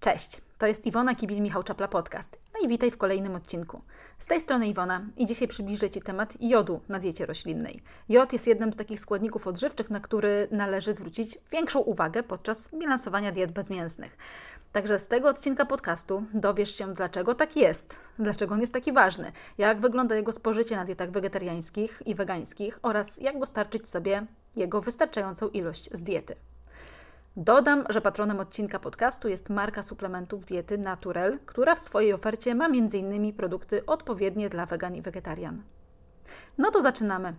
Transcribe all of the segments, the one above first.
Cześć, to jest Iwona Kibil-Michał Czapla Podcast. No i witaj w kolejnym odcinku. Z tej strony Iwona i dzisiaj przybliżę Ci temat jodu na diecie roślinnej. Jod jest jednym z takich składników odżywczych, na który należy zwrócić większą uwagę podczas bilansowania diet bezmięsnych. Także z tego odcinka podcastu dowiesz się, dlaczego tak jest, dlaczego on jest taki ważny, jak wygląda jego spożycie na dietach wegetariańskich i wegańskich oraz jak dostarczyć sobie jego wystarczającą ilość z diety. Dodam, że patronem odcinka podcastu jest marka suplementów diety Naturel, która w swojej ofercie ma m.in. produkty odpowiednie dla wegan i wegetarian. No to zaczynamy.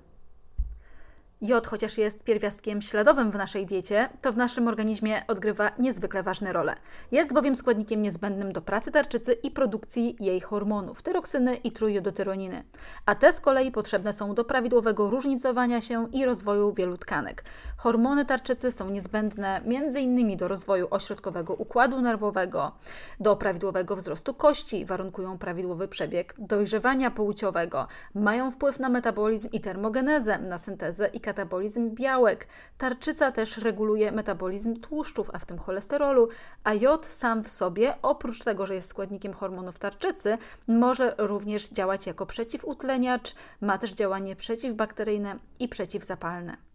Jod, chociaż jest pierwiastkiem śladowym w naszej diecie, to w naszym organizmie odgrywa niezwykle ważne role. Jest bowiem składnikiem niezbędnym do pracy tarczycy i produkcji jej hormonów, tyroksyny i trójjodotyroniny. A te z kolei potrzebne są do prawidłowego różnicowania się i rozwoju wielu tkanek. Hormony tarczycy są niezbędne m.in. do rozwoju ośrodkowego układu nerwowego, do prawidłowego wzrostu kości, warunkują prawidłowy przebieg dojrzewania płciowego, mają wpływ na metabolizm i termogenezę, na syntezę i katabolizm białek. Tarczyca też reguluje metabolizm tłuszczów, a w tym cholesterolu, a jod sam w sobie, oprócz tego, że jest składnikiem hormonów tarczycy, może również działać jako przeciwutleniacz, ma też działanie przeciwbakteryjne i przeciwzapalne.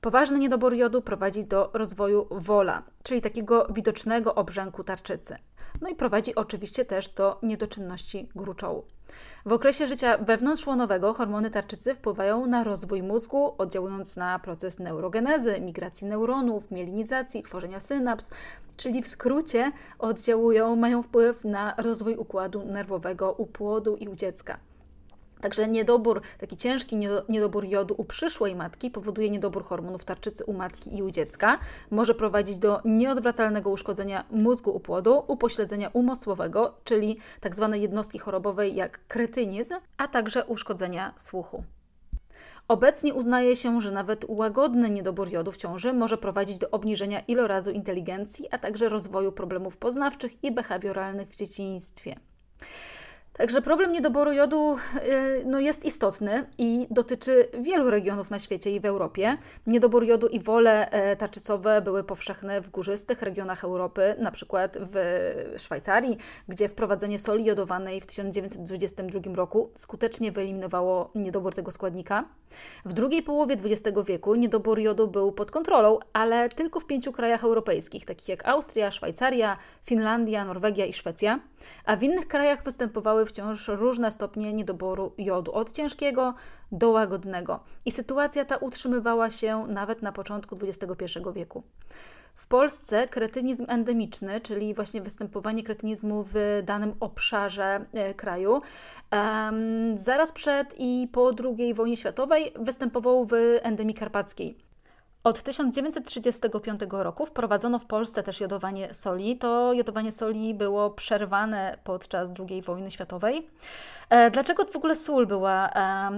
Poważny niedobór jodu prowadzi do rozwoju wola, czyli takiego widocznego obrzęku tarczycy. No i prowadzi oczywiście też do niedoczynności gruczołu. W okresie życia wewnątrzłonowego hormony tarczycy wpływają na rozwój mózgu, oddziałując na proces neurogenezy, migracji neuronów, mielinizacji, tworzenia synaps, czyli w skrócie oddziałują, mają wpływ na rozwój układu nerwowego u płodu i u dziecka. Także niedobór, taki ciężki niedobór jodu u przyszłej matki powoduje niedobór hormonów tarczycy u matki i u dziecka. Może prowadzić do nieodwracalnego uszkodzenia mózgu u płodu, upośledzenia umysłowego, czyli tzw. Tak jednostki chorobowej jak kretynizm, a także uszkodzenia słuchu. Obecnie uznaje się, że nawet łagodny niedobór jodu w ciąży może prowadzić do obniżenia ilorazu inteligencji, a także rozwoju problemów poznawczych i behawioralnych w dzieciństwie. Także problem niedoboru jodu y, no, jest istotny i dotyczy wielu regionów na świecie i w Europie. Niedobór jodu i wole e, tarczycowe były powszechne w górzystych regionach Europy, na przykład w Szwajcarii, gdzie wprowadzenie soli jodowanej w 1922 roku skutecznie wyeliminowało niedobór tego składnika. W drugiej połowie XX wieku niedobór jodu był pod kontrolą, ale tylko w pięciu krajach europejskich, takich jak Austria, Szwajcaria, Finlandia, Norwegia i Szwecja, a w innych krajach występowały wciąż różne stopnie niedoboru jodu, od ciężkiego do łagodnego. I sytuacja ta utrzymywała się nawet na początku XXI wieku. W Polsce kretynizm endemiczny, czyli właśnie występowanie kretynizmu w danym obszarze e, kraju, zaraz przed i po II wojnie światowej występował w endemii karpackiej. Od 1935 roku wprowadzono w Polsce też jodowanie soli. To jodowanie soli było przerwane podczas II wojny światowej. E, dlaczego w ogóle sól była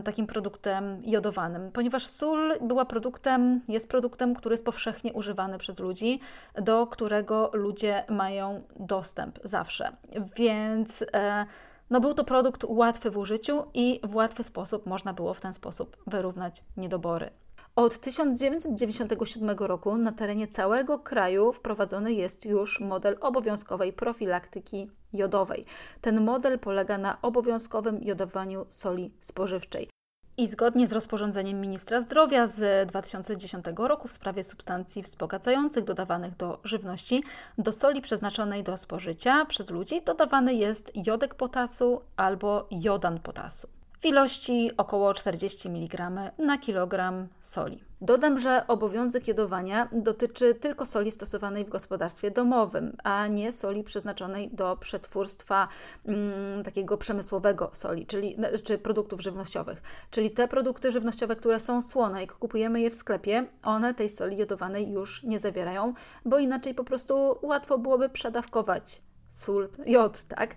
takim produktem jodowanym? Ponieważ sól była produktem, jest produktem, który jest powszechnie używany przez ludzi, do którego ludzie mają dostęp zawsze. Więc e, no był to produkt łatwy w użyciu i w łatwy sposób można było w ten sposób wyrównać niedobory. Od 1997 roku na terenie całego kraju wprowadzony jest już model obowiązkowej profilaktyki jodowej. Ten model polega na obowiązkowym jodowaniu soli spożywczej. I zgodnie z rozporządzeniem ministra zdrowia z 2010 roku w sprawie substancji wzbogacających dodawanych do żywności, do soli przeznaczonej do spożycia przez ludzi dodawany jest jodek potasu albo jodan potasu w ilości około 40 mg na kilogram soli. Dodam, że obowiązek jodowania dotyczy tylko soli stosowanej w gospodarstwie domowym, a nie soli przeznaczonej do przetwórstwa mm, takiego przemysłowego soli, czyli czy produktów żywnościowych. Czyli te produkty żywnościowe, które są słone i kupujemy je w sklepie, one tej soli jodowanej już nie zawierają, bo inaczej po prostu łatwo byłoby przedawkować sól, jod, tak?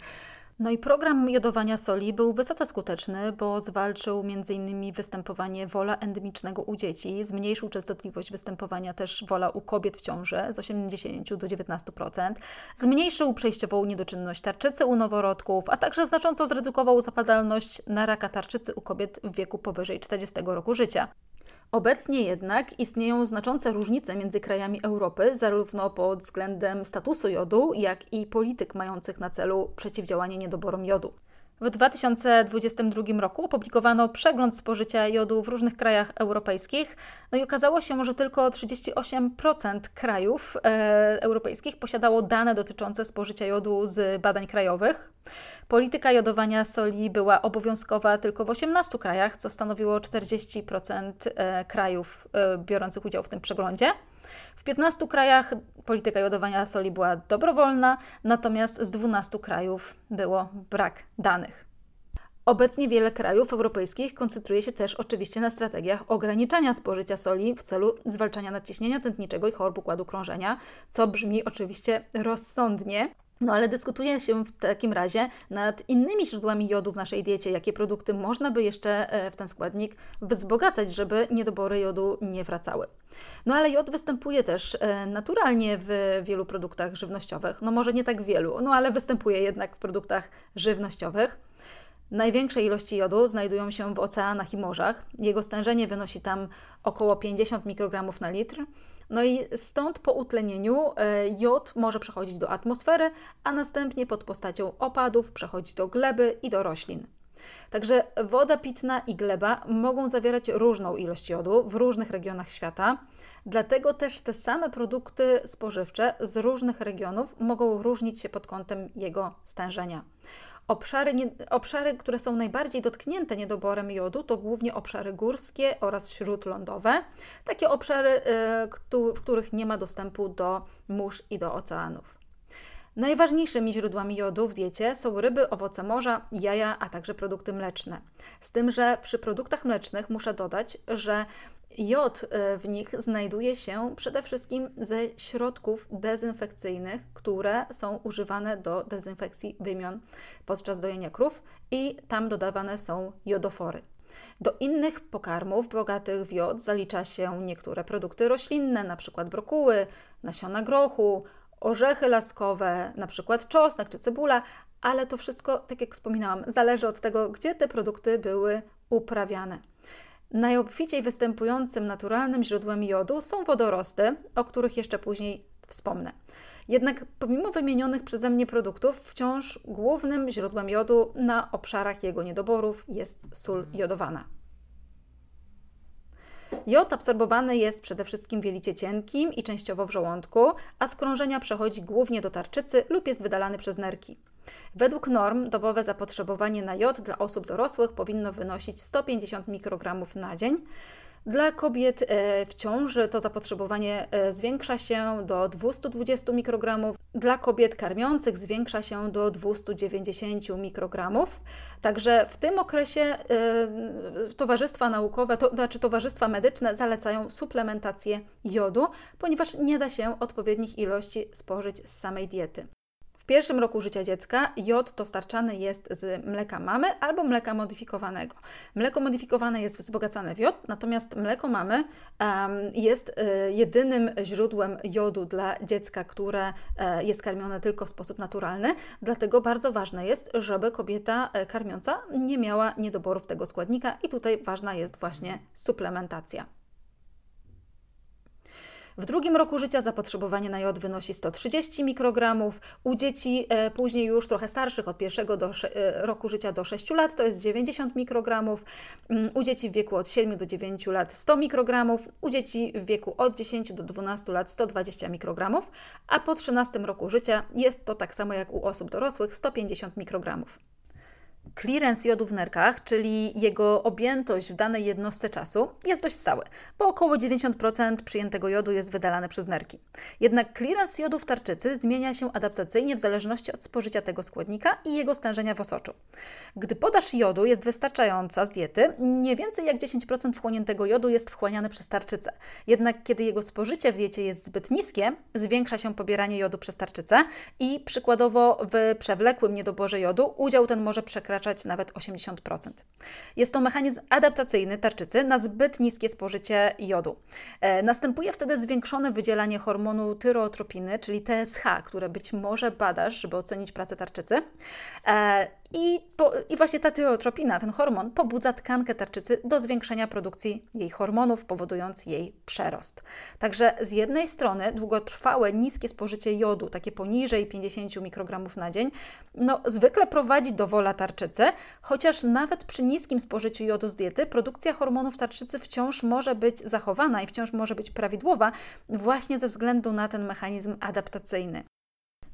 No i program jodowania soli był wysoce skuteczny, bo zwalczył m.in. występowanie wola endemicznego u dzieci, zmniejszył częstotliwość występowania też wola u kobiet w ciąży z 80 do 19%, zmniejszył przejściową niedoczynność tarczycy u noworodków, a także znacząco zredukował zapadalność na raka tarczycy u kobiet w wieku powyżej 40 roku życia. Obecnie jednak istnieją znaczące różnice między krajami Europy, zarówno pod względem statusu jodu, jak i polityk mających na celu przeciwdziałanie niedoborom jodu. W 2022 roku opublikowano przegląd spożycia jodu w różnych krajach europejskich, no i okazało się, że tylko 38% krajów e, europejskich posiadało dane dotyczące spożycia jodu z badań krajowych. Polityka jodowania soli była obowiązkowa tylko w 18 krajach, co stanowiło 40% e, krajów e, biorących udział w tym przeglądzie. W 15 krajach polityka jodowania soli była dobrowolna, natomiast z 12 krajów było brak danych. Obecnie wiele krajów europejskich koncentruje się też oczywiście na strategiach ograniczania spożycia soli w celu zwalczania nadciśnienia tętniczego i chorób układu krążenia, co brzmi oczywiście rozsądnie, no ale dyskutuje się w takim razie nad innymi źródłami jodu w naszej diecie, jakie produkty można by jeszcze e, w ten składnik wzbogacać, żeby niedobory jodu nie wracały. No ale jod występuje też e, naturalnie w wielu produktach żywnościowych. No może nie tak wielu, no ale występuje jednak w produktach żywnościowych. Największe ilości jodu znajdują się w oceanach i morzach. Jego stężenie wynosi tam około 50 mikrogramów na litr. No i stąd po utlenieniu e, jod może przechodzić do atmosfery, a następnie pod postacią opadów przechodzić do gleby i do roślin. Także woda pitna i gleba mogą zawierać różną ilość jodu w różnych regionach świata, dlatego też te same produkty spożywcze z różnych regionów mogą różnić się pod kątem jego stężenia. Obszary, nie, obszary, które są najbardziej dotknięte niedoborem jodu, to głównie obszary górskie oraz śródlądowe. Takie obszary, y, w których nie ma dostępu do mórz i do oceanów. Najważniejszymi źródłami jodu w diecie są ryby, owoce morza, jaja, a także produkty mleczne. Z tym, że przy produktach mlecznych muszę dodać, że Jod e, w nich znajduje się przede wszystkim ze środków dezynfekcyjnych, które są używane do dezynfekcji wymion podczas dojenia krów i tam dodawane są jodofory. Do innych pokarmów bogatych w jod zalicza się niektóre produkty roślinne, np. brokuły, nasiona grochu, orzechy laskowe, np. czosnek czy cebula, ale to wszystko, tak jak wspominałam, zależy od tego, gdzie te produkty były uprawiane. Najobficiej występującym naturalnym źródłem jodu są wodorosty, o których jeszcze później wspomnę. Jednak pomimo wymienionych przeze mnie produktów, wciąż głównym źródłem jodu na obszarach jego niedoborów jest sól jodowana. Jod absorbowany jest przede wszystkim w jelicie cienkim i częściowo w żołądku, a z krążenia przechodzi głównie do tarczycy lub jest wydalany przez nerki. Według norm dobowe zapotrzebowanie na jod dla osób dorosłych powinno wynosić 150 mikrogramów na dzień. Dla kobiet e, w ciąży to zapotrzebowanie e, zwiększa się do 220 mikrogramów, dla kobiet karmiących zwiększa się do 290 mikrogramów. Także w tym okresie e, towarzystwa naukowe, to znaczy towarzystwa medyczne zalecają suplementację jodu, ponieważ nie da się odpowiednich ilości spożyć z samej diety. W pierwszym roku życia dziecka jod dostarczany jest z mleka mamy albo mleka modyfikowanego. Mleko modyfikowane jest wzbogacane w jod, natomiast mleko mamy jest y, jedynym źródłem jodu dla dziecka, które y, jest karmione tylko w sposób naturalny. Dlatego bardzo ważne jest, żeby kobieta y, karmiąca nie miała niedoborów tego składnika i tutaj ważna jest właśnie suplementacja. W drugim roku życia zapotrzebowanie na jod wynosi 130 mikrogramów. U dzieci e, później już trochę starszych, od pierwszego do, e, roku życia do 6 lat, to jest 90 mikrogramów. Mm, u dzieci w wieku od 7 do 9 lat 100 mikrogramów. U dzieci w wieku od 10 do 12 lat 120 mikrogramów. A po 13 roku życia jest to tak samo jak u osób dorosłych 150 mikrogramów. Clearance jodu w nerkach, czyli jego objętość w danej jednostce czasu, jest dość stały, bo około 90% przyjętego jodu jest wydalane przez nerki. Jednak clearance jodu w tarczycy zmienia się adaptacyjnie w zależności od spożycia tego składnika i jego stężenia w osoczu. Gdy podaż jodu jest wystarczająca z diety, nie więcej jak 10% wchłoniętego jodu jest wchłaniane przez tarczycę. Jednak kiedy jego spożycie w diecie jest zbyt niskie, zwiększa się pobieranie jodu przez tarczycę i przykładowo w przewlekłym niedoborze jodu udział ten może przekraczać przekraczać nawet 80%. Jest to mechanizm adaptacyjny tarczycy na zbyt niskie spożycie jodu. E, następuje wtedy zwiększone wydzielanie hormonu tyrootropiny, czyli TSH, które być może badasz, żeby ocenić pracę tarczycy. I, po, i właśnie ta tyreotropina, ten hormon, pobudza tkankę tarczycy do zwiększenia produkcji jej hormonów, powodując jej przerost. Także z jednej strony długotrwałe, niskie spożycie jodu, takie poniżej 50 mikrogramów na dzień, no zwykle prowadzi do wola tarczycy, chociaż nawet przy niskim spożyciu jodu z diety produkcja hormonów tarczycy wciąż może być zachowana i wciąż może być prawidłowa właśnie ze względu na ten mechanizm adaptacyjny.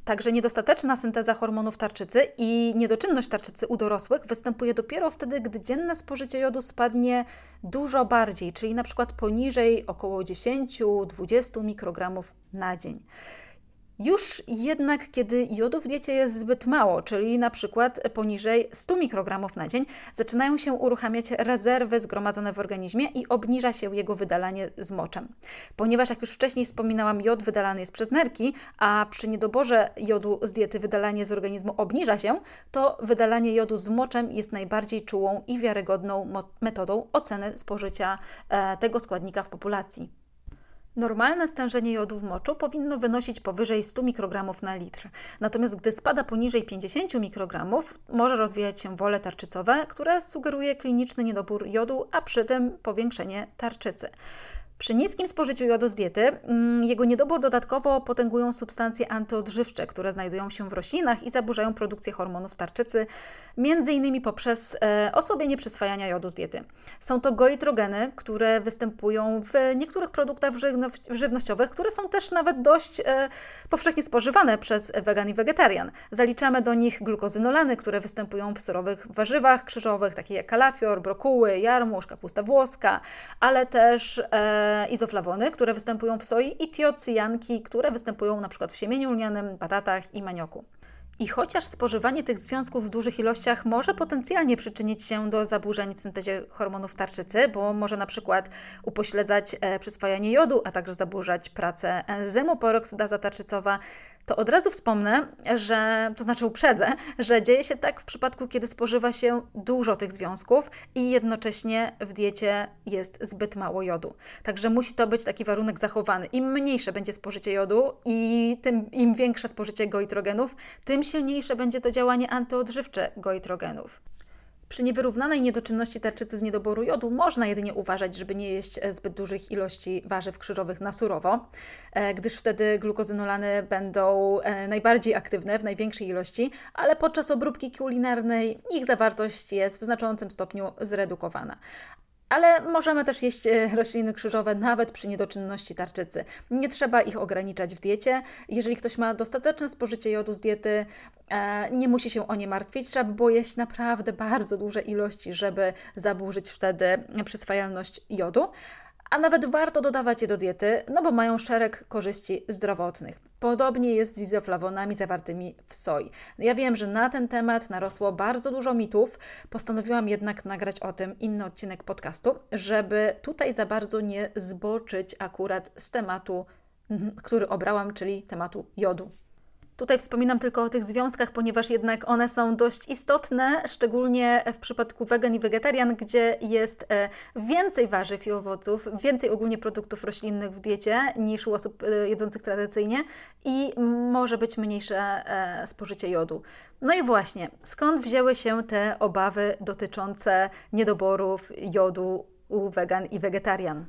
Także niedostateczna synteza hormonów tarczycy i niedoczynność tarczycy u dorosłych występuje dopiero wtedy, gdy dzienne spożycie jodu spadnie dużo bardziej, czyli na przykład poniżej około 10-20 mikrogramów na dzień. Już jednak, kiedy jodu w diecie jest zbyt mało, czyli na przykład poniżej 100 mikrogramów na dzień, zaczynają się uruchamiać rezerwy zgromadzone w organizmie i obniża się jego wydalanie z moczem. Ponieważ, jak już wcześniej wspominałam, jod wydalany jest przez nerki, a przy niedoborze jodu z diety wydalanie z organizmu obniża się, to wydalanie jodu z moczem jest najbardziej czułą i wiarygodną metodą oceny spożycia e, tego składnika w populacji. Normalne stężenie jodu w moczu powinno wynosić powyżej 100 mikrogramów na litr. Natomiast gdy spada poniżej 50 mikrogramów, może rozwijać się wole tarczycowe, które sugeruje kliniczny niedobór jodu, a przy tym powiększenie tarczycy. Przy niskim spożyciu jodu z diety mm, jego niedobór dodatkowo potęgują substancje antyodżywcze, które znajdują się w roślinach i zaburzają produkcję hormonów tarczycy, m.in. poprzez e, osłabienie przyswajania jodu z diety. Są to goitrogeny, które występują w niektórych produktach żywnościowych, które są też nawet dość e, powszechnie spożywane przez wegan i wegetarian. Zaliczamy do nich glukozynolany, które występują w surowych warzywach krzyżowych, takie jak kalafior, brokuły, jarmuż, kapusta włoska, ale też e, izoflawony, które występują w soi i tiocyjanki, które występują na przykład w siemieniu lnianym, batatach i manioku. I chociaż spożywanie tych związków w dużych ilościach może potencjalnie przyczynić się do zaburzeń w syntezie hormonów tarczycy, bo może na przykład upośledzać e, przyswajanie jodu, a także zaburzać pracę enzymu peroksydaza tarczycowa, to od razu wspomnę, że, to znaczy uprzedzę, że dzieje się tak w przypadku, kiedy spożywa się dużo tych związków i jednocześnie w diecie jest zbyt mało jodu. Także musi to być taki warunek zachowany. Im mniejsze będzie spożycie jodu i tym, im większe spożycie goitrogenów, tym silniejsze będzie to działanie antyodżywcze goitrogenów. Przy niewyrównanej niedoczynności tarczycy z niedoboru jodu można jedynie uważać, żeby nie jeść e, zbyt dużych ilości warzyw krzyżowych na surowo, e, gdyż wtedy glukozynolany będą e, najbardziej aktywne w największej ilości, ale podczas obróbki kulinarnej ich zawartość jest w znaczącym stopniu zredukowana. Ale możemy też jeść e, rośliny krzyżowe nawet przy niedoczynności tarczycy. Nie trzeba ich ograniczać w diecie. Jeżeli ktoś ma dostateczne spożycie jodu z diety, e, nie musi się o nie martwić. Trzeba było jeść naprawdę bardzo duże ilości, żeby zaburzyć wtedy przyswajalność jodu a nawet warto dodawać je do diety, no bo mają szereg korzyści zdrowotnych. Podobnie jest z izoflawonami zawartymi w soi. Ja wiem, że na ten temat narosło bardzo dużo mitów, postanowiłam jednak nagrać o tym inny odcinek podcastu, żeby tutaj za bardzo nie zboczyć akurat z tematu, mhm, który obrałam, czyli tematu jodu. Tutaj wspominam tylko o tych związkach, ponieważ jednak one są dość istotne, szczególnie w przypadku wegan i wegetarian, gdzie jest e, więcej warzyw i owoców, więcej ogólnie produktów roślinnych w diecie niż u osób e, jedzących tradycyjnie i może być mniejsze e, spożycie jodu. No i właśnie, skąd wzięły się te obawy dotyczące niedoborów jodu u wegan i wegetarian?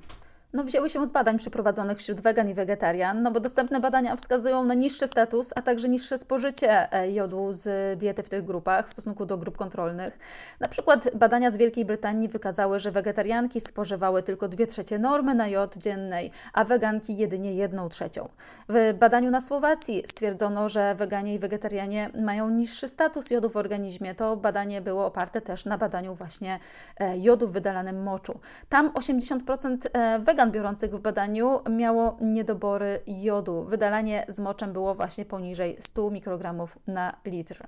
No, wzięły się z badań przeprowadzonych wśród wegan i wegetarian, no bo dostępne badania wskazują na niższy status, a także niższe spożycie e, jodu z diety w tych grupach w stosunku do grup kontrolnych. Na przykład badania z Wielkiej Brytanii wykazały, że wegetarianki spożywały tylko 2 trzecie normy na jod dziennej, a weganki jedynie 1 trzecią. W badaniu na Słowacji stwierdzono, że weganie i wegetarianie mają niższy status jodu w organizmie. To badanie było oparte też na badaniu właśnie e, jodu w wydalanym moczu. Tam 80% wegan wegan biorących w badaniu miało niedobory jodu. Wydalanie z moczem było właśnie poniżej 100 mikrogramów na litr.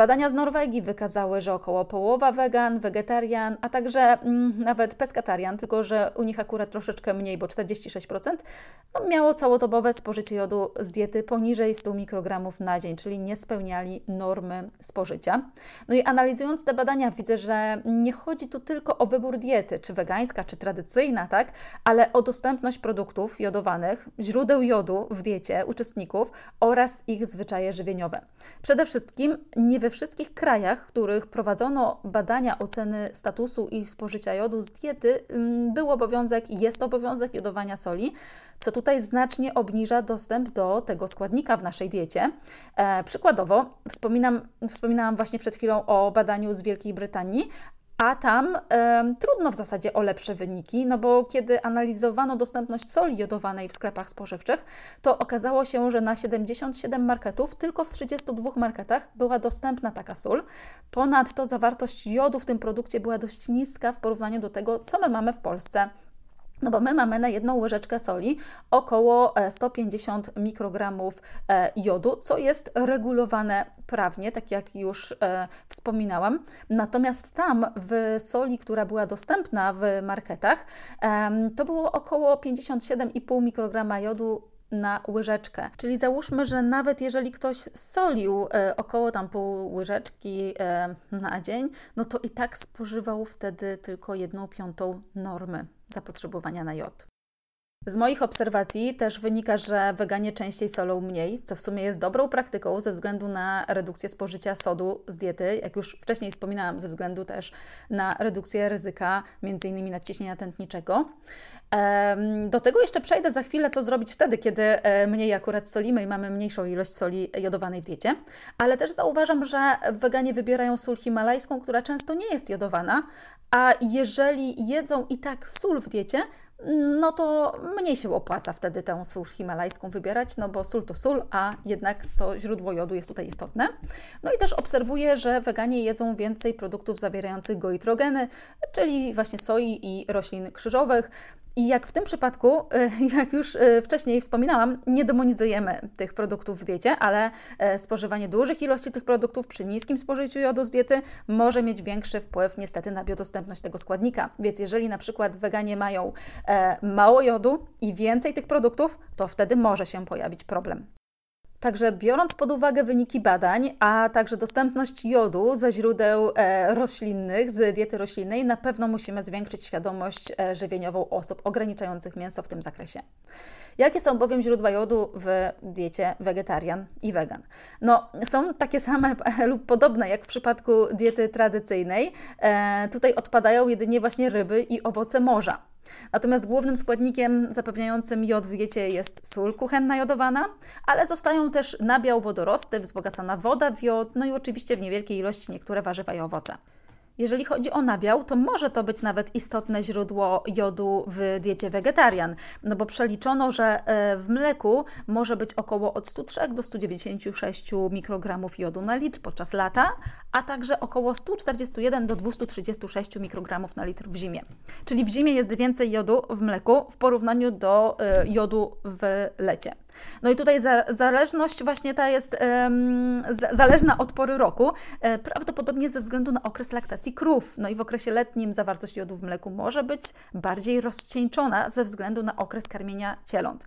Badania z Norwegii wykazały, że około połowa wegan, wegetarian, a także mm, nawet peskatarian, tylko że u nich akurat troszeczkę mniej, bo 46%, no, miało całodobowe spożycie jodu z diety poniżej 100 mikrogramów na dzień, czyli nie spełniali normy spożycia. No i analizując te badania widzę, że nie chodzi tu tylko o wybór diety, czy wegańska, czy tradycyjna, tak, ale o dostępność produktów jodowanych, źródeł jodu w diecie uczestników oraz ich zwyczaje żywieniowe. Przede wszystkim nie we wszystkich krajach, w których prowadzono badania oceny statusu i spożycia jodu z diety, mm, był obowiązek jest obowiązek jodowania soli, co tutaj znacznie obniża dostęp do tego składnika w naszej diecie. E, przykładowo, wspominam, wspominałam właśnie przed chwilą o badaniu z Wielkiej Brytanii, a tam trudno w zasadzie o lepsze wyniki, no bo kiedy analizowano dostępność soli jodowanej w sklepach spożywczych, to okazało się, że na 77 marketów tylko w 32 marketach była dostępna taka sól. Ponadto zawartość jodu w tym produkcie była dość niska w porównaniu do tego, co my mamy w Polsce no bo my mamy na jedną łyżeczkę soli około 150 e, mikrogramów e, jodu, co jest regulowane prawnie, tak jak już e, wspominałam. Natomiast tam w soli, która była dostępna w marketach, to było około 57,5 mikrograma jodu na łyżeczkę. Czyli załóżmy, że nawet jeżeli ktoś solił e, około tam pół łyżeczki e, na dzień, no to i tak spożywał wtedy tylko jedną piątą normy zapotrzebowania na jod. Z moich obserwacji też wynika, że weganie częściej solą mniej, co w sumie jest dobrą praktyką ze względu na redukcję spożycia sodu z diety, jak już wcześniej wspominałam, ze względu też na redukcję ryzyka m.in. nadciśnienia tętniczego. Do tego jeszcze przejdę za chwilę, co zrobić wtedy, kiedy e, mniej akurat solimy i mamy mniejszą ilość soli jodowanej w diecie. Ale też zauważam, że weganie wybierają sól himalajską, która często nie jest jodowana, a jeżeli jedzą i tak sól w diecie, no to mniej się opłaca wtedy tę sól himalajską wybierać, no bo sól to sól, a jednak to źródło jodu jest tutaj istotne. No i też obserwuję, że weganie jedzą więcej produktów zawierających goitrogeny, czyli właśnie soi i roślin krzyżowych. I jak w tym przypadku, e, jak już e, wcześniej wspominałam, nie demonizujemy tych produktów w diecie, ale e, spożywanie dużych ilości tych produktów przy niskim spożyciu jodu z diety może mieć większy wpływ niestety na biodostępność tego składnika. Więc jeżeli na przykład weganie mają mało jodu i więcej tych produktów, to wtedy może się pojawić problem. Także biorąc pod uwagę wyniki badań, a także dostępność jodu ze źródeł e, roślinnych, z diety roślinnej, na pewno musimy zwiększyć świadomość e, żywieniową osób ograniczających mięso w tym zakresie. Jakie są bowiem źródła jodu w diecie wegetarian i wegan? No, są takie same lub podobne jak w przypadku diety tradycyjnej. E, tutaj odpadają jedynie właśnie ryby i owoce morza. Natomiast głównym składnikiem zapewniającym jod w diecie jest sól kuchenna jodowana, ale zostają też nabiał wodorosty, wzbogacana woda w jod, no i oczywiście w niewielkiej ilości niektóre warzywa i owoce. Jeżeli chodzi o nabiał, to może to być nawet istotne źródło jodu w diecie wegetarian, no bo przeliczono, że e, w mleku może być około od 103 do 196 mikrogramów jodu na litr podczas lata, a także około 141 do 236 mikrogramów na litr w zimie. Czyli w zimie jest więcej jodu w mleku w porównaniu do e, jodu w lecie. No i tutaj za, zależność właśnie ta jest zależna od pory roku, e, prawdopodobnie ze względu na okres laktacji krów. No i w okresie letnim zawartość jodu w mleku może być bardziej rozcieńczona ze względu na okres karmienia cieląt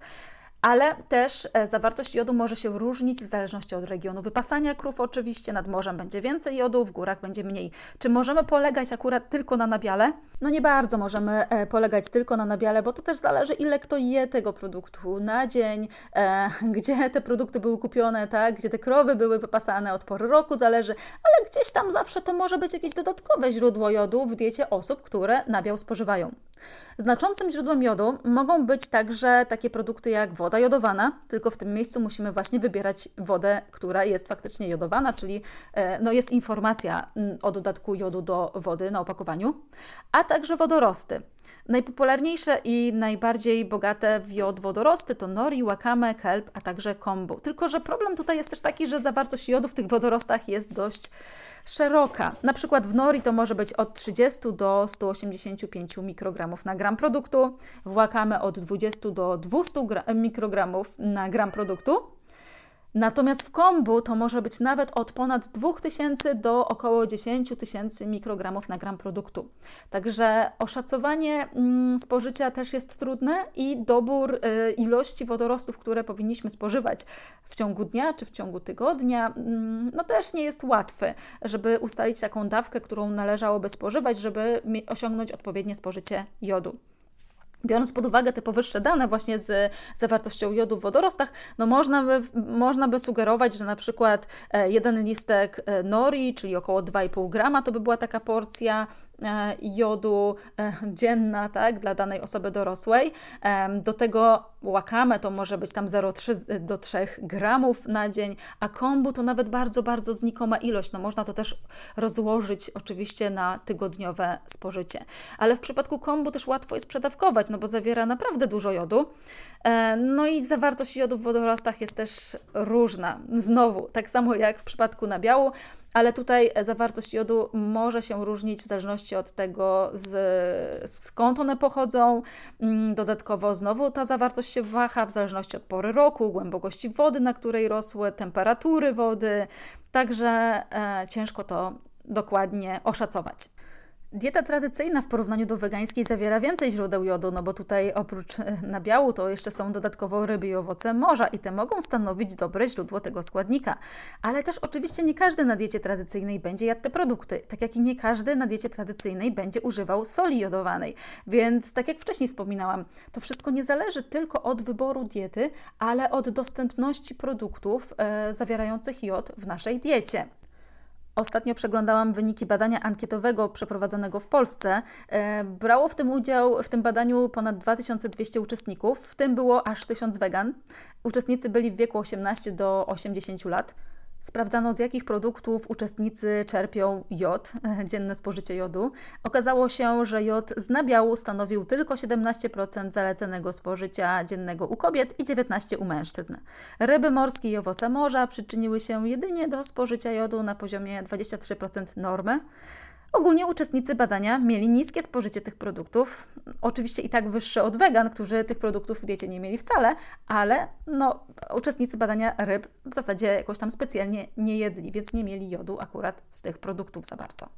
ale też e, zawartość jodu może się różnić w zależności od regionu wypasania krów oczywiście. Nad morzem będzie więcej jodu, w górach będzie mniej. Czy możemy polegać akurat tylko na nabiale? No nie bardzo możemy e, polegać tylko na nabiale, bo to też zależy ile kto je tego produktu na dzień, e, gdzie te produkty były kupione, tak, gdzie te krowy były wypasane, od pory roku zależy, ale gdzieś tam zawsze to może być jakieś dodatkowe źródło jodu w diecie osób, które nabiał spożywają. Znaczącym źródłem jodu mogą być także takie produkty jak woda jodowana, tylko w tym miejscu musimy właśnie wybierać wodę, która jest faktycznie jodowana, czyli e, no jest informacja mm, o dodatku jodu do wody na opakowaniu, a także wodorosty. Najpopularniejsze i najbardziej bogate w jod wodorosty to nori, wakame, kelp, a także kombu. Tylko, że problem tutaj jest też taki, że zawartość jodu w tych wodorostach jest dość szeroka. Na przykład w nori to może być od 30 do 185 mikrogramów na gram produktu, w wakame od 20 do 200 mikrogramów na gram produktu. Natomiast w kombu to może być nawet od ponad 2000 do około 10 tysięcy mikrogramów na gram produktu. Także oszacowanie mm, spożycia też jest trudne i dobór y, ilości wodorostów, które powinniśmy spożywać w ciągu dnia czy w ciągu tygodnia, mm, no też nie jest łatwy, żeby ustalić taką dawkę, którą należałoby spożywać, żeby osiągnąć odpowiednie spożycie jodu. Biorąc pod uwagę te powyższe dane właśnie z zawartością jodu w wodorostach, no można by, można by sugerować, że na przykład e, jeden listek e, nori, czyli około 2,5 grama, to by była taka porcja jodu e, dzienna tak, dla danej osoby dorosłej. Do tego wakame to może być tam 0,3 do 3 gramów na dzień, a kombu to nawet bardzo, bardzo znikoma ilość. No można to też rozłożyć oczywiście na tygodniowe spożycie. Ale w przypadku kombu też łatwo jest przedawkować, no bo zawiera naprawdę dużo jodu. E, no i zawartość jodu w wodorostach jest też różna. Znowu, tak samo jak w przypadku nabiału, ale tutaj zawartość jodu może się różnić w zależności od tego, z, skąd one pochodzą. Mm, dodatkowo znowu ta zawartość się waha w zależności od pory roku, głębokości wody, na której rosły, temperatury wody, także e, ciężko to dokładnie oszacować. Dieta tradycyjna w porównaniu do wegańskiej zawiera więcej źródeł jodu, no bo tutaj oprócz e, nabiału to jeszcze są dodatkowo ryby i owoce morza i te mogą stanowić dobre źródło tego składnika. Ale też oczywiście nie każdy na diecie tradycyjnej będzie jadł te produkty, tak jak i nie każdy na diecie tradycyjnej będzie używał soli jodowanej. Więc tak jak wcześniej wspominałam, to wszystko nie zależy tylko od wyboru diety, ale od dostępności produktów e, zawierających jod w naszej diecie. Ostatnio przeglądałam wyniki badania ankietowego przeprowadzonego w Polsce. E, brało w tym udział w tym badaniu ponad 2200 uczestników, w tym było aż 1000 wegan. Uczestnicy byli w wieku 18 do 80 lat. Sprawdzano, z jakich produktów uczestnicy czerpią jod, dzienne spożycie jodu. Okazało się, że jod z nabiału stanowił tylko 17% zalecanego spożycia dziennego u kobiet i 19% u mężczyzn. Ryby morskie i owoce morza przyczyniły się jedynie do spożycia jodu na poziomie 23% normy. Ogólnie uczestnicy badania mieli niskie spożycie tych produktów, oczywiście i tak wyższe od wegan, którzy tych produktów w diecie nie mieli wcale, ale no, uczestnicy badania ryb w zasadzie jakoś tam specjalnie nie jedli, więc nie mieli jodu akurat z tych produktów za bardzo.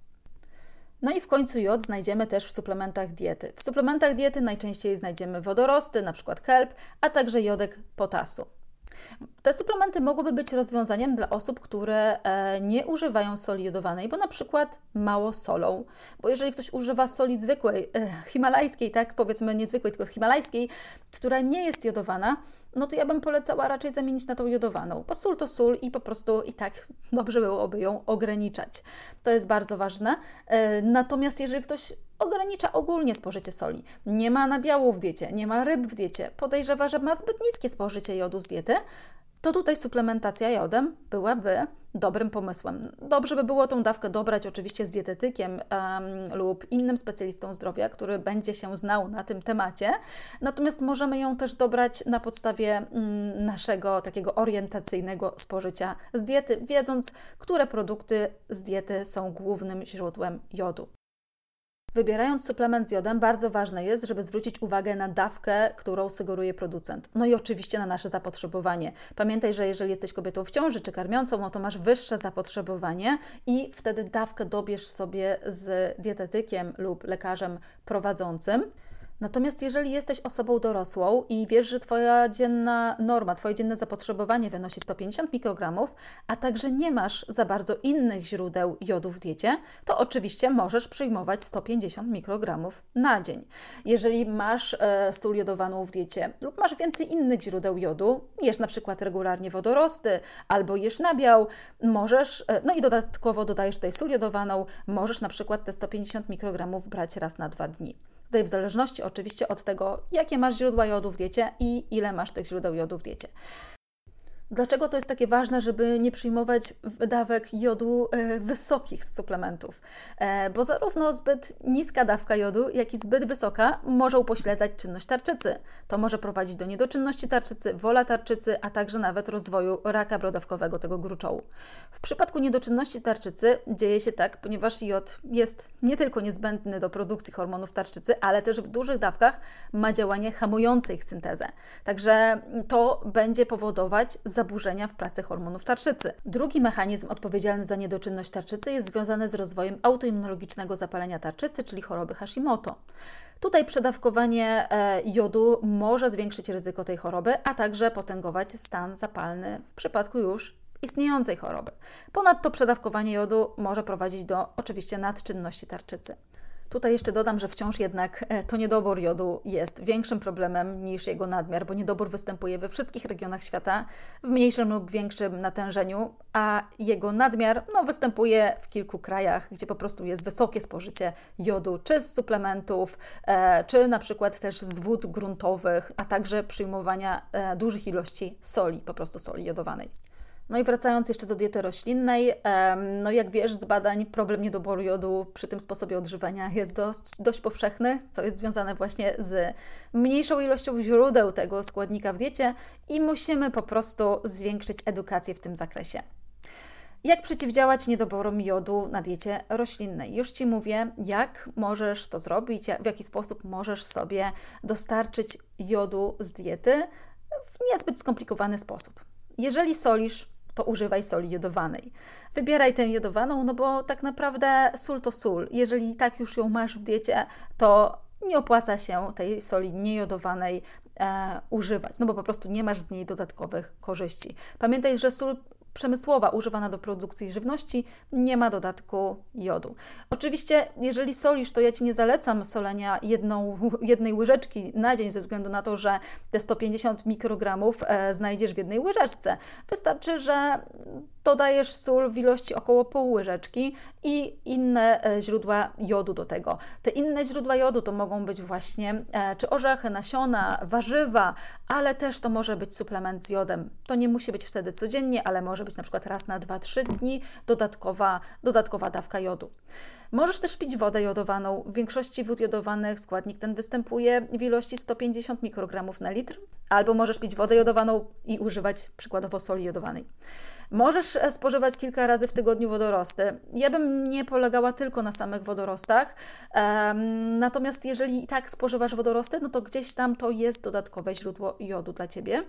No i w końcu jod znajdziemy też w suplementach diety. W suplementach diety najczęściej znajdziemy wodorosty, np. kelp, a także jodek potasu. Te suplementy mogłyby być rozwiązaniem dla osób, które e, nie używają soli jodowanej, bo na przykład mało solą. Bo jeżeli ktoś używa soli zwykłej, e, himalajskiej, tak powiedzmy nie zwykłej, tylko himalajskiej, która nie jest jodowana, no to ja bym polecała raczej zamienić na tą jodowaną. Bo sól to sól i po prostu i tak dobrze byłoby ją ograniczać. To jest bardzo ważne. E, natomiast jeżeli ktoś ogranicza ogólnie spożycie soli, nie ma nabiału w diecie, nie ma ryb w diecie, podejrzewa, że ma zbyt niskie spożycie jodu z diety, to tutaj suplementacja jodem byłaby dobrym pomysłem. Dobrze by było tą dawkę dobrać oczywiście z dietetykiem um, lub innym specjalistą zdrowia, który będzie się znał na tym temacie. Natomiast możemy ją też dobrać na podstawie mm, naszego takiego orientacyjnego spożycia z diety, wiedząc, które produkty z diety są głównym źródłem jodu. Wybierając suplement z jodem, bardzo ważne jest, żeby zwrócić uwagę na dawkę, którą sugeruje producent. No i oczywiście na nasze zapotrzebowanie. Pamiętaj, że jeżeli jesteś kobietą w ciąży czy karmiącą, no to masz wyższe zapotrzebowanie i wtedy dawkę dobierz sobie z dietetykiem lub lekarzem prowadzącym. Natomiast jeżeli jesteś osobą dorosłą i wiesz, że Twoja dzienna norma, Twoje dzienne zapotrzebowanie wynosi 150 mikrogramów, a także nie masz za bardzo innych źródeł jodu w diecie, to oczywiście możesz przyjmować 150 mikrogramów na dzień. Jeżeli masz e, sól jodowaną w diecie lub masz więcej innych źródeł jodu, jesz na przykład regularnie wodorosty albo jesz nabiał, możesz, e, no i dodatkowo dodajesz tutaj sól jodowaną, możesz na przykład te 150 mikrogramów brać raz na dwa dni. Tutaj w zależności oczywiście od tego, jakie masz źródła jodu w diecie i ile masz tych źródeł jodu w diecie. Dlaczego to jest takie ważne, żeby nie przyjmować dawek jodu e, wysokich z suplementów? E, bo zarówno zbyt niska dawka jodu, jak i zbyt wysoka może upośledzać czynność tarczycy. To może prowadzić do niedoczynności tarczycy, wola tarczycy, a także nawet rozwoju raka brodawkowego, tego gruczołu. W przypadku niedoczynności tarczycy dzieje się tak, ponieważ jod jest nie tylko niezbędny do produkcji hormonów tarczycy, ale też w dużych dawkach ma działanie hamujące ich syntezę. Także to będzie powodować zaburzenia w pracy hormonów tarczycy. Drugi mechanizm odpowiedzialny za niedoczynność tarczycy jest związany z rozwojem autoimmunologicznego zapalenia tarczycy, czyli choroby Hashimoto. Tutaj przedawkowanie e, jodu może zwiększyć ryzyko tej choroby, a także potęgować stan zapalny w przypadku już istniejącej choroby. Ponadto przedawkowanie jodu może prowadzić do oczywiście nadczynności tarczycy. Tutaj jeszcze dodam, że wciąż jednak e, to niedobór jodu jest większym problemem niż jego nadmiar, bo niedobór występuje we wszystkich regionach świata w mniejszym lub większym natężeniu, a jego nadmiar no, występuje w kilku krajach, gdzie po prostu jest wysokie spożycie jodu, czy z suplementów, e, czy na przykład też z wód gruntowych, a także przyjmowania e, dużych ilości soli, po prostu soli jodowanej. No i wracając jeszcze do diety roślinnej, no jak wiesz z badań, problem niedoboru jodu przy tym sposobie odżywiania jest dość, dość powszechny, co jest związane właśnie z mniejszą ilością źródeł tego składnika w diecie i musimy po prostu zwiększyć edukację w tym zakresie. Jak przeciwdziałać niedoborom jodu na diecie roślinnej? Już Ci mówię, jak możesz to zrobić, w jaki sposób możesz sobie dostarczyć jodu z diety w niezbyt skomplikowany sposób. Jeżeli solisz to używaj soli jodowanej. Wybieraj tę jodowaną, no bo tak naprawdę sól to sól. Jeżeli tak już ją masz w diecie, to nie opłaca się tej soli niejodowanej e, używać, no bo po prostu nie masz z niej dodatkowych korzyści. Pamiętaj, że sól przemysłowa używana do produkcji żywności nie ma dodatku jodu. Oczywiście, jeżeli solisz, to ja Ci nie zalecam solenia jedną, jednej łyżeczki na dzień, ze względu na to, że te 150 mikrogramów e, znajdziesz w jednej łyżeczce. Wystarczy, że dodajesz sól w ilości około pół łyżeczki i inne e, źródła jodu do tego. Te inne źródła jodu to mogą być właśnie e, czy orzechy, nasiona, warzywa, ale też to może być suplement z jodem. To nie musi być wtedy codziennie, ale może być na przykład raz na 2-3 dni dodatkowa, dodatkowa dawka jodu. Możesz też pić wodę jodowaną. W większości wód jodowanych składnik ten występuje w ilości 150 mikrogramów na litr, albo możesz pić wodę jodowaną i używać przykładowo soli jodowanej. Możesz e, spożywać kilka razy w tygodniu wodorosty. Ja bym nie polegała tylko na samych wodorostach, um, natomiast jeżeli i tak spożywasz wodorosty, no to gdzieś tam to jest dodatkowe źródło jodu dla Ciebie.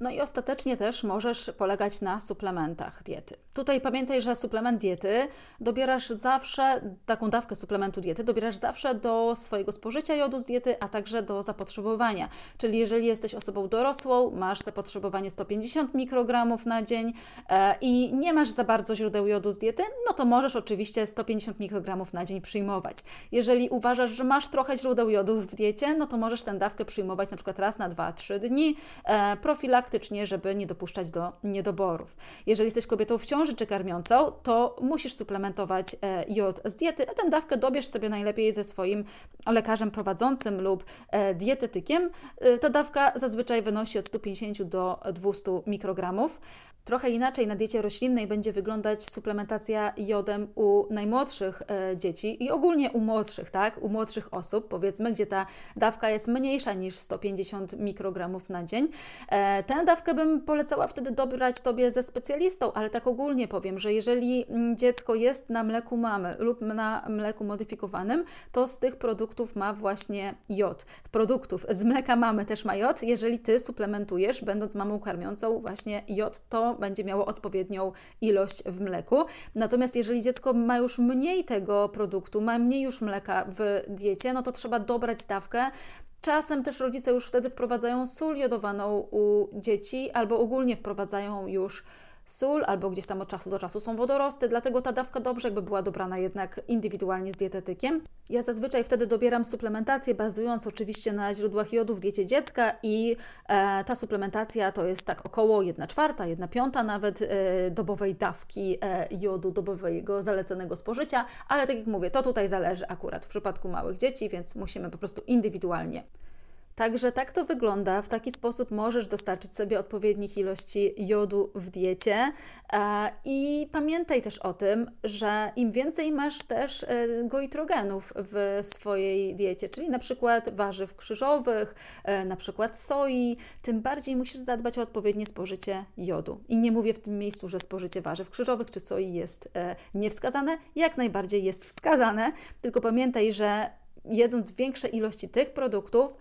No i ostatecznie też możesz polegać na suplementach diety. Tutaj pamiętaj, że suplement diety dobierasz zawsze, taką dawkę suplementu diety dobierasz zawsze do swojego spożycia jodu z diety, a także do zapotrzebowania. Czyli jeżeli jesteś osobą dorosłą, masz zapotrzebowanie 150 mikrogramów na dzień e, i nie masz za bardzo źródeł jodu z diety, no to możesz oczywiście 150 mikrogramów na dzień przyjmować. Jeżeli uważasz, że masz trochę źródeł jodu w diecie, no to możesz tę dawkę przyjmować na przykład raz na 2-3 dni. E, profilaktycznie profilaktycznie, żeby nie dopuszczać do niedoborów. Jeżeli jesteś kobietą w ciąży czy karmiącą, to musisz suplementować e, jod z diety, a tę dawkę dobierz sobie najlepiej ze swoim lekarzem prowadzącym lub e, dietetykiem. E, ta dawka zazwyczaj wynosi od 150 do 200 mikrogramów. Trochę inaczej na diecie roślinnej będzie wyglądać suplementacja jodem u najmłodszych dzieci i ogólnie u młodszych, tak? U młodszych osób, powiedzmy, gdzie ta dawka jest mniejsza niż 150 mikrogramów na dzień. Dawkę bym polecała wtedy dobrać Tobie ze specjalistą, ale tak ogólnie powiem, że jeżeli mm, dziecko jest na mleku mamy lub na mleku modyfikowanym, to z tych produktów ma właśnie jod. Produktów z mleka mamy też ma jod. Jeżeli Ty suplementujesz, będąc mamą karmiącą właśnie jod, to będzie miało odpowiednią ilość w mleku. Natomiast jeżeli dziecko ma już mniej tego produktu, ma mniej już mleka w diecie, no to trzeba dobrać dawkę Czasem też rodzice już wtedy wprowadzają sól jodowaną u dzieci albo ogólnie wprowadzają już sól, albo gdzieś tam od czasu do czasu są wodorosty, dlatego ta dawka dobrze jakby była dobrana jednak indywidualnie z dietetykiem. Ja zazwyczaj wtedy dobieram suplementację, bazując oczywiście na źródłach jodu w diecie dziecka i e, ta suplementacja to jest tak około 1 czwarta, 1 piąta nawet e, dobowej dawki e, jodu, dobowego zaleconego spożycia, ale tak jak mówię, to tutaj zależy akurat w przypadku małych dzieci, więc musimy po prostu indywidualnie Także tak to wygląda. W taki sposób możesz dostarczyć sobie odpowiednich ilości jodu w diecie. E, I pamiętaj też o tym, że im więcej masz też e, goitrogenów w swojej diecie, czyli na przykład warzyw krzyżowych, e, na przykład soi, tym bardziej musisz zadbać o odpowiednie spożycie jodu. I nie mówię w tym miejscu, że spożycie warzyw krzyżowych czy soi jest niewskazane, jak najbardziej jest wskazane, tylko pamiętaj, że jedząc większe ilości tych produktów,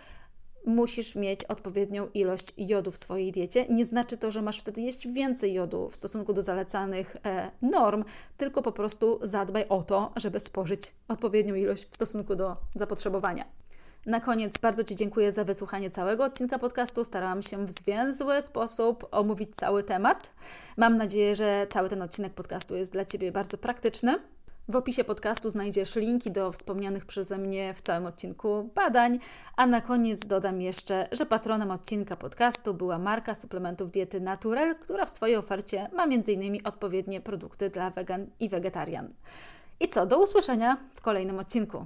musisz mieć odpowiednią ilość jodu w swojej diecie. Nie znaczy to, że masz wtedy jeść więcej jodu w stosunku do zalecanych e, norm, tylko po prostu zadbaj o to, żeby spożyć odpowiednią ilość w stosunku do zapotrzebowania. Na koniec bardzo Ci dziękuję za wysłuchanie całego odcinka podcastu. Starałam się w zwięzły sposób omówić cały temat. Mam nadzieję, że cały ten odcinek podcastu jest dla Ciebie bardzo praktyczny. W opisie podcastu znajdziesz linki do wspomnianych przeze mnie w całym odcinku badań, a na koniec dodam jeszcze, że patronem odcinka podcastu była marka suplementów diety Naturel, która w swojej ofercie ma m.in. odpowiednie produkty dla wegan i wegetarian. I co, do usłyszenia w kolejnym odcinku.